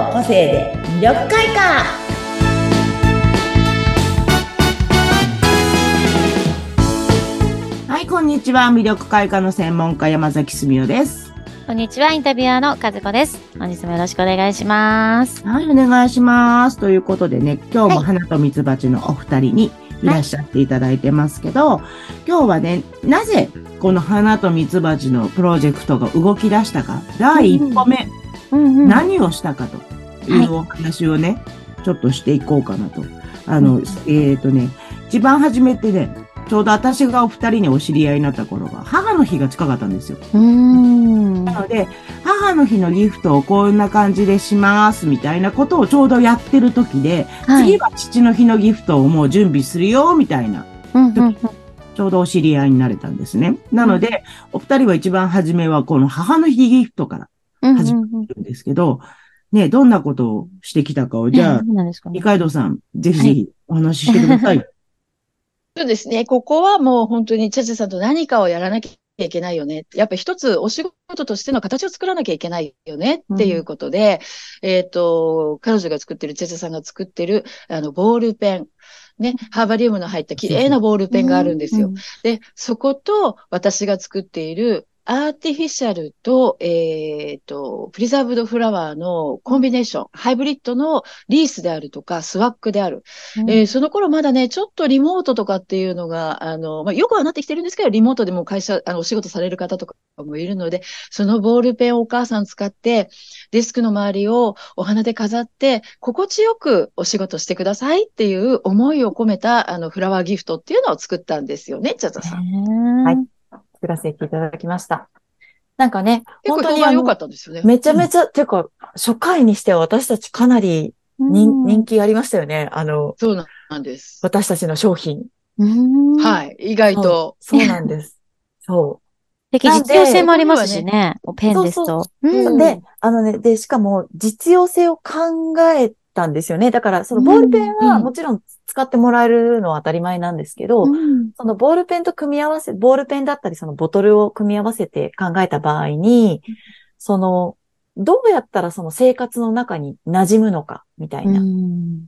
の個性で魅力開花。はいこんにちは。魅力開花の専門家山崎すみおです。こんにちは、インタビュアーの和子です。本日もよろしくお願いします。はいお願いします。ということでね今日も花と蜜蜂のお二人にいらっしゃっていただいてますけど、今日はねなぜこの花と蜜蜂のプロジェクトが動き出したか。第一歩目、うんうん。何をしたかというお話をね、ちょっとしていこうかなと。あの、うんえっ、とね、一番初めてね、ちょうど私がお二人にお知り合いになった頃が、母の日が近かったんですよ。うーん。なので、母の日のギフトをこんな感じでします、みたいなことをちょうどやってる時で、はい次は父の日のギフトをもう準備するよ、みたいな、うんうんうんちょうどお知り合いになれたんですね。なので、お二人は一番初めはこの母の日ギフトからうん始めるんですけど、ね、どんなことをしてきたかを、じゃあ、そうなんですかね二階堂さん、ぜひぜひお話ししてください。そうですね。ここはもう本当にチャチャさんと何かをやらなきゃいけないよね。やっぱ一つお仕事としての形を作らなきゃいけないよねっていうことで、えっ、と、彼女が作ってる、チャチャさんが作ってる、あの、ボールペン。ね、ハーバリウムの入った綺麗なボールペンがあるんですよ。。で、そこと私が作っているアーティフィシャルと、えっ、と、プリザーブドフラワーのコンビネーション、ハイブリッドのリースであるとか、スワッグである。うんえーその頃まだね、ちょっとリモートとかっていうのが、あの、まあ、よくはなってきてるんですけど、リモートでも会社、あの、お仕事される方とかもいるので、そのボールペンをお母さん使って、デスクの周りをお花で飾って、心地よくお仕事してくださいっていう思いを込めた、あの、フラワーギフトっていうのを作ったんですよね、チャチャさん。はい。作らせていただきました。なんかね、本当に良かったんですよね。めちゃめちゃ、ていうか、初回にしては私たちかなり人,、人気ありましたよね。あの、そうなんです。私たちの商品。はい。意外と。そうなんです。そ的実用性もありますしね。ペンですそうと。う。うんで、あのね、で、しかも実用性を考えたんですよね。だから、そのボールペンはうんもちろん使ってもらえるのは当たり前なんですけど、うんそのボールペンと組み合わせ、ボールペンだったり、そのボトルを組み合わせて考えた場合に、その、どうやったらその生活の中に馴染むのか、みたいな。うん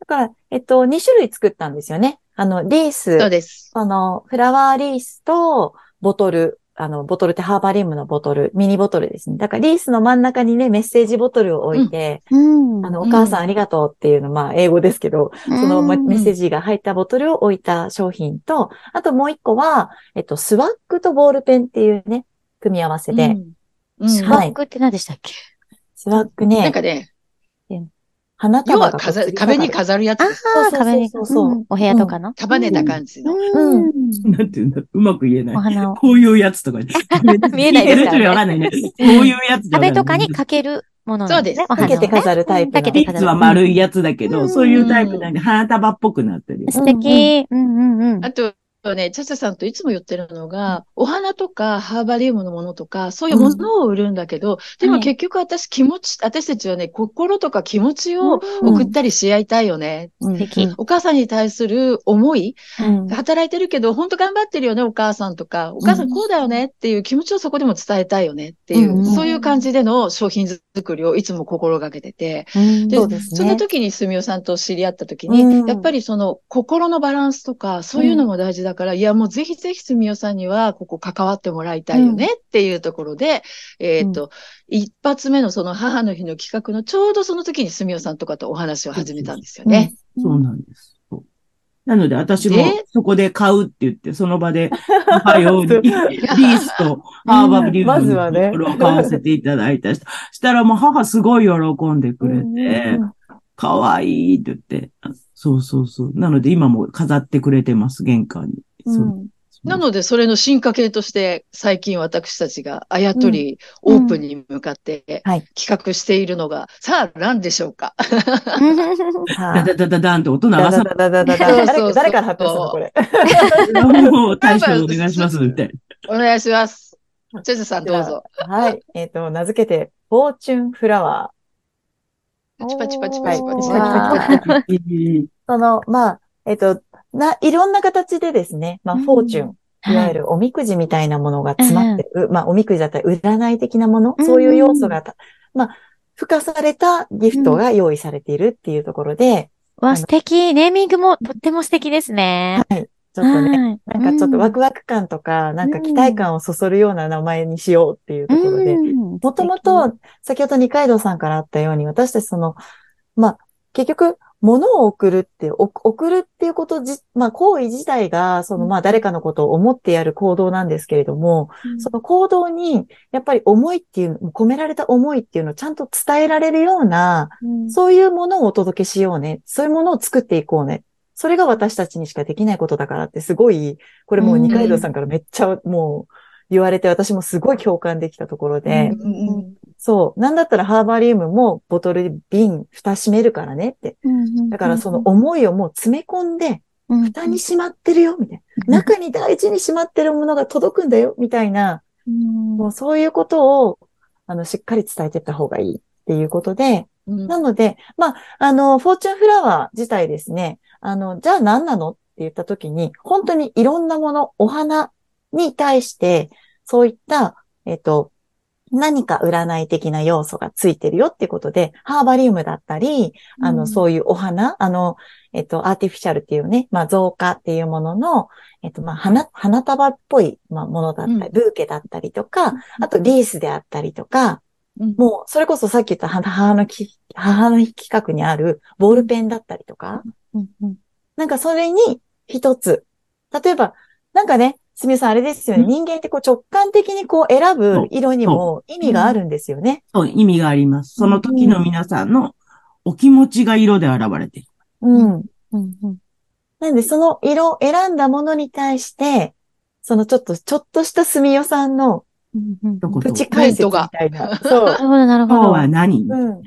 だから、えっと、2種類作ったんですよね。あの、リース、そうです。その、フラワーリースと、ボトル、あの、ボトルってハーバリウムのボトル、ミニボトルですね。だから、リースの真ん中にね、メッセージボトルを置いて、うん。あの、お母さんありがとうっていうの、まあ、英語ですけど、そのまメッセージ。ジが入ったボトルを置いた商品と、あともう一個は、えっと、スワッグとボールペンっていうね、組み合わせで、うん。うん。スワッグって何でしたっけ？スワッグなんね、かね、花要は飾る壁に飾るやつあです。あ、そうそう壁に。そうそううんお部屋とかの。束ねた感じの。うん。なんていうんだうまく言えない。お花を。こういうやつとか。見えないですからね聞てる人わかんないね。こういうやつじゃ壁とかにかけるものなんですね。そうお花をねかけて飾るタイプのかけて飾る。リッツは丸いやつだけど、うんそういうタイプなんで、花束っぽくなってる。素敵。うんうんうん。あとね、チャチャさんといつも言ってるのが、お花とかハーバリウムのものとか、そういうものを売るんだけど、でも結局私気持ち、私たちはね、心とか気持ちを送ったりし合いたいよね。うん。素敵。お母さんに対する思い、うん。働いてるけど、本当頑張ってるよね、お母さんとか、お母さんこうだよねっていう気持ちをそこでも伝えたいよねっていう、うんそういう感じでの商品作りをいつも心がけてて、うん。でそね。その時にすみおさんと知り合った時に、うん。やっぱりその心のバランスとか、そういうのも大事だから、いやもうぜひぜひすみおさんにはここ関わってもらいたいよねっていうところで、えっ、と、一発目のその母の日の企画のちょうどその時にすみおさんとかとお話を始めたんですよね。そうなんです。そう。なので、私もで？そこで買うって言って、その場で 母用に リースとハーバーリウムまずはね。のを買わせていただいた。したらもう母すごい喜んでくれて、かわいいって言って。そうそうそう。なので今も飾ってくれてます、玄関に。そうなので、それの進化系として、最近私たちがあやとりオープンに向かってはい企画しているのが、さあ何でしょうか？は ダダダダダンって音流ださだだだだだそうそうそう誰誰から発表するのこれ。ない。もう大将お願いしますって。お願いします。チェチェさんどうぞ。はい。えっと、名付けて、フォーチュンフラワパチパチパチパチパチはいパチ。その、まあ、えっと、な、いろんな形でですね、まあ、うんフォーチュン、いわゆるおみくじみたいなものが詰まってる、まあ、おみくじだったり、占い的なもの、そういう要素がた、まあ、付加されたギフトが用意されているっていうところで、わ、素敵。ネーミングもとっても素敵ですね。はい。ちょっとね、はい。なんかちょっとワクワク感とか、なんか期待感をそそるような名前にしようっていうところで、ももともと、先ほど二階堂さんからあったように、私たちその、まあ、結局、物を送るって、お送るっていうことじ、まあ、行為自体が、その、まあ、誰かのことを思ってやる行動なんですけれども、その行動に、やっぱり思いっていう、込められた思いっていうのをちゃんと伝えられるような、そういうものをお届けしようね。そういうものを作っていこうね。それが私たちにしかできないことだからってすごい、これもう二階堂さんからめっちゃもう言われて私もすごい共感できたところで、そう。なんだったらハーバリウムもボトル瓶蓋閉めるからねって。だからその思いをもう詰め込んで、蓋にしまってるよ、みたいな。中に大事にしまってるものが届くんだよ、みたいな。もうそういうことを、あの、しっかり伝えていった方がいいっていうことで、うん。なので、まあ、あの、フォーチュンフラワー自体ですね、あの、じゃあ何なの？って言ったときに、本当にいろんなもの、お花に対して、そういった、えっと、何か占い的な要素がついてるよっていうことで、ハーバリウムだったり、あの、そういうお花、あの、えっと、アーティフィシャルっていうね、まあ、造花っていうものの、えっと、まあ、花、花束っぽい、まあ、ものだったり、うん。ブーケだったりとか、あとリースであったりとか、うん。もう、それこそさっき言った母母の日、母の日企画にあるボールペンだったりとか、なんかそれに一つ。例えば、なんかね、すみさんあれですよね。うん人間ってこう直感的にこう選ぶ色にも意味があるんですよね。そう、意味があります。その時の皆さんのお気持ちが色で現れてる。うん。なんでその色を選んだものに対して、そのちょっと、ちょっとしたすみよさんのプチ解説みたいな。そうな。るほど、なるほど今日は。何？うん。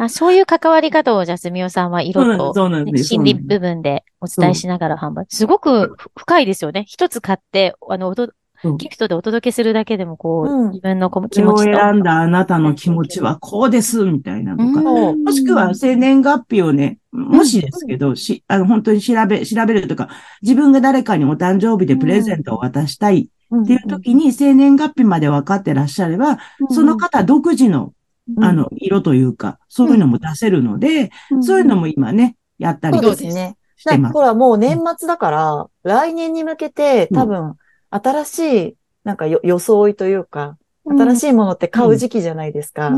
あそういう関わり方を、じゃあ、すみおさんは色と、そうなんです。心理部分でお伝えしながら販売。すごくふ深いですよね。一つ買って、あの、ギフトでお届けするだけでも、こう、うん。自分の気持ちと。選んだあなたの気持ちはこうです、みたいなとか。そうもしくは生年月日をね、もしですけど、し、あの、本当に調べ、調べるとか、自分が誰かにお誕生日でプレゼントを渡したいっていう時に、生年月日まで分かってらっしゃれば、その方独自の、あの、色というか、そういうのも出せるので、そういうのも今ね、やったりそうですね。してます。ほら、もう年末だから、来年に向けて多分、新しい、なんかよ装いというか、新しいものって買う時期じゃないですか。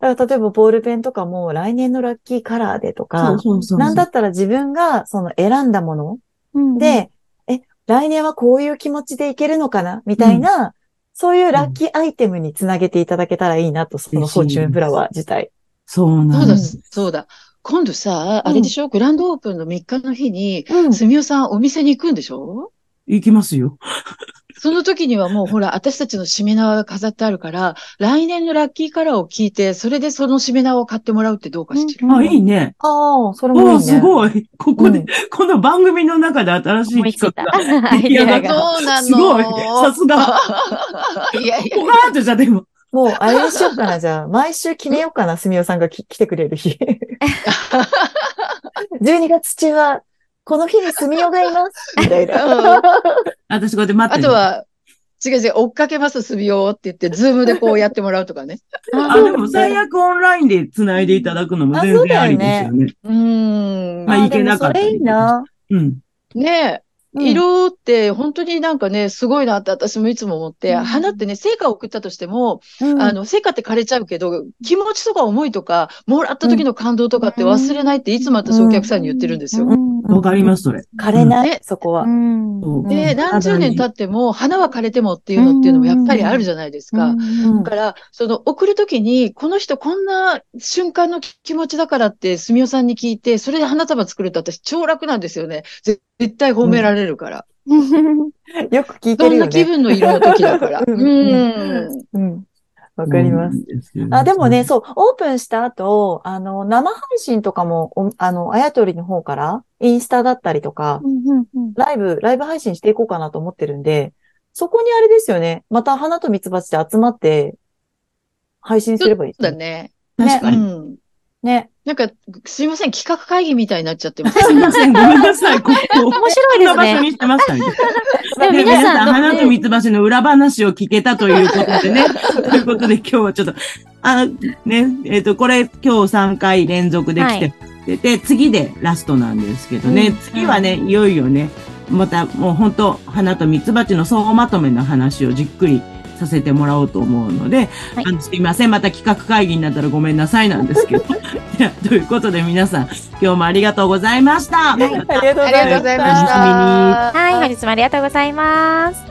だから例えばボールペンとかも来年のラッキーカラーでとそか。なんだったら自分がその選んだものうん、で、え、来年はこういう気持ちでいけるのかなみたいな、そういうラッキーアイテムにつなげていただけたらいいなと、そのフォーチュンフラワー自体。そうなんです。、そうだ。今度さ、うんあれでしょ？グランドオープンの3日の日に、うんすみおさんお店に行くんでしょ？行きますよ。その時にはもうほら、私たちのしめ縄が飾ってあるから、来年のラッキーカラーを聞いて、それでそのしめ縄を買ってもらうってどうかしら。あ、いいね。ああ、それもいいね。すごい。ここで、うんこの番組の中で新しい。企画が アイデアいやが。そうなの。すごい。さすが。いやいやポカーンとしちゃって今。もう、あれにしようかな、じゃあ。毎週決めようかな、すみおさんがき来てくれる日。12月中は、この日にすみおがいます。みたいな。私こうやって待ってる。あとは、違う違う、追っかけます、すびよって言って、ズームでこうやってもらうとかね。あ、でも最悪オンラインで繋いでいただくのも全然ありですよね。うーん。まあいけなかったそれいいな。うん。ねうんえ、色って本当になんかね、すごいなって私もいつも思って、うん花ってね、成果を送ったとしても、うんあの、成果って枯れちゃうけど、気持ちとか思いとか、もらった時の感動とかって忘れないっていつも私お客さんに言ってるんですよ。わかります、それ。枯れない、ねそこは。で、うん。何十年経っても、花は枯れてもっていうのっていうのもやっぱりあるじゃないですか。うんだから、その送るときに、この人こんな瞬間の気持ちだからって、すみおさんに聞いて、それで花束作ると私超楽なんですよね。ぜ絶対褒められるから。よく聞いてどん。な気るよね。分の色の時だから。うん。わかります。すあ、でもね、そう、オープンした後、あの、生配信とかも、おあの、あやとりの方から、インスタだったりとか、ライブ、ライブ配信していこうかなと思ってるんで、そこにあれですよね。また花と蜜蜂で集まって、配信すればいい。そうだね。確かに。うん。ね。なんか、すいません、企画会議みたいになっちゃってます。すいません、ごめんなさい。ここ、面白いですね。こんな場所にしてましたね。でもね皆さんの花と蜜蜂の裏話を聞けたということでね。ということで今日はちょっと、あの、ね、えっ、と、これ今日3回連続で来て、で、次でラストなんですけどね、うん次はね、いよいよね、またもう本当花と蜜蜂の総まとめの話をじっくりさせてもらおうと思うので、はいあのすいません、また企画会議になったらごめんなさいなんですけど。ということで皆さん、今日もありがとうございました。ありがとうございました。ありがとうございました。楽しみにはい、本日もありがとうございます。